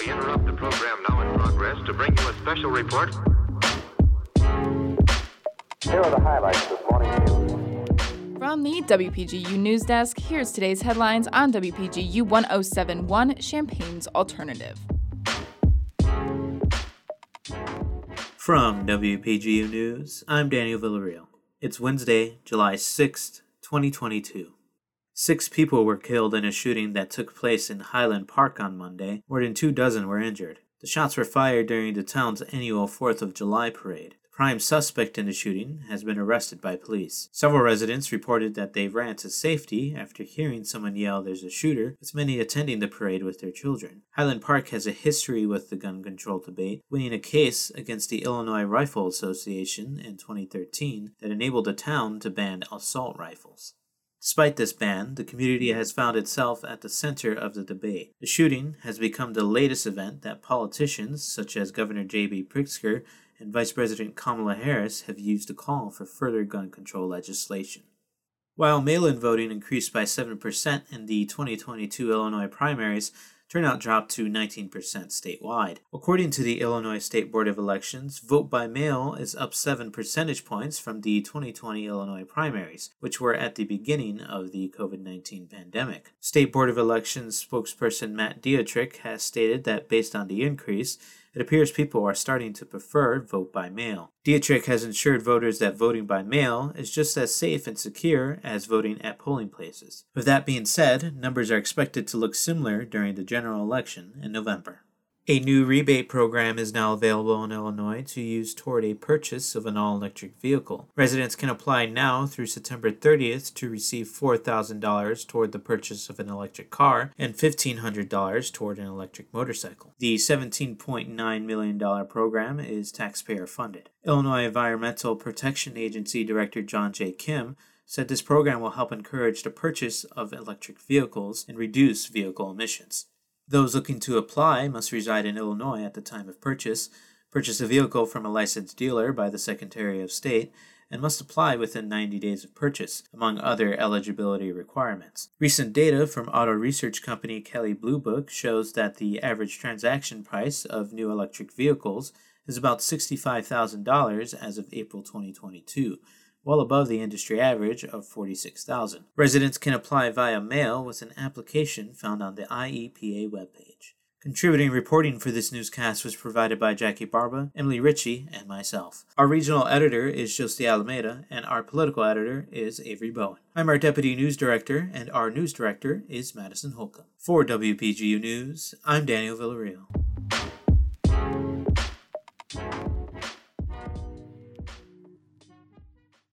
We interrupt the program now in progress to bring you a special report. Here are the highlights of this morning's news. From the WPGU News Desk, here's today's headlines on WPGU 1071 Champaign's Alternative. From WPGU News, I'm Daniel Villarreal. It's Wednesday, July 6th, 2022. Six people were killed in a shooting that took place in Highland Park on Monday. More than two dozen were injured. The shots were fired during the town's annual 4th of July parade. The prime suspect in the shooting has been arrested by police. Several residents reported that they ran to safety after hearing someone yell, There's a shooter, with many attending the parade with their children. Highland Park has a history with the gun control debate, winning a case against the Illinois Rifle Association in 2013 that enabled the town to ban assault rifles. Despite this ban, the community has found itself at the center of the debate. The shooting has become the latest event that politicians, such as Governor J.B. Pritzker and Vice President Kamala Harris, have used to call for further gun control legislation. While mail in voting increased by 7% in the 2022 Illinois primaries, turnout dropped to 19% statewide. According to the Illinois State Board of Elections, vote by mail is up 7 percentage points from the 2020 Illinois primaries, which were at the beginning of the COVID 19 pandemic. State Board of Elections spokesperson Matt Dietrich has stated that based on the increase, it appears people are starting to prefer vote by mail. Dietrich has assured voters that voting by mail is just as safe and secure as voting at polling places. With that being said, numbers are expected to look similar during the general election in November. A new rebate program is now available in Illinois to use toward a purchase of an all electric vehicle. Residents can apply now through September 30th to receive $4,000 toward the purchase of an electric car and $1,500 toward an electric motorcycle. The $17.9 million program is taxpayer funded. Illinois Environmental Protection Agency Director John J. Kim said this program will help encourage the purchase of electric vehicles and reduce vehicle emissions. Those looking to apply must reside in Illinois at the time of purchase, purchase a vehicle from a licensed dealer by the Secretary of State, and must apply within 90 days of purchase, among other eligibility requirements. Recent data from auto research company Kelley Blue Book shows that the average transaction price of new electric vehicles is about $65,000 as of April 2022 well above the industry average of 46,000. Residents can apply via mail with an application found on the IEPA webpage. Contributing reporting for this newscast was provided by Jackie Barba, Emily Ritchie, and myself. Our regional editor is Josie Alameda, and our political editor is Avery Bowen. I'm our deputy news director, and our news director is Madison Holcomb. For WPGU News, I'm Daniel Villarreal.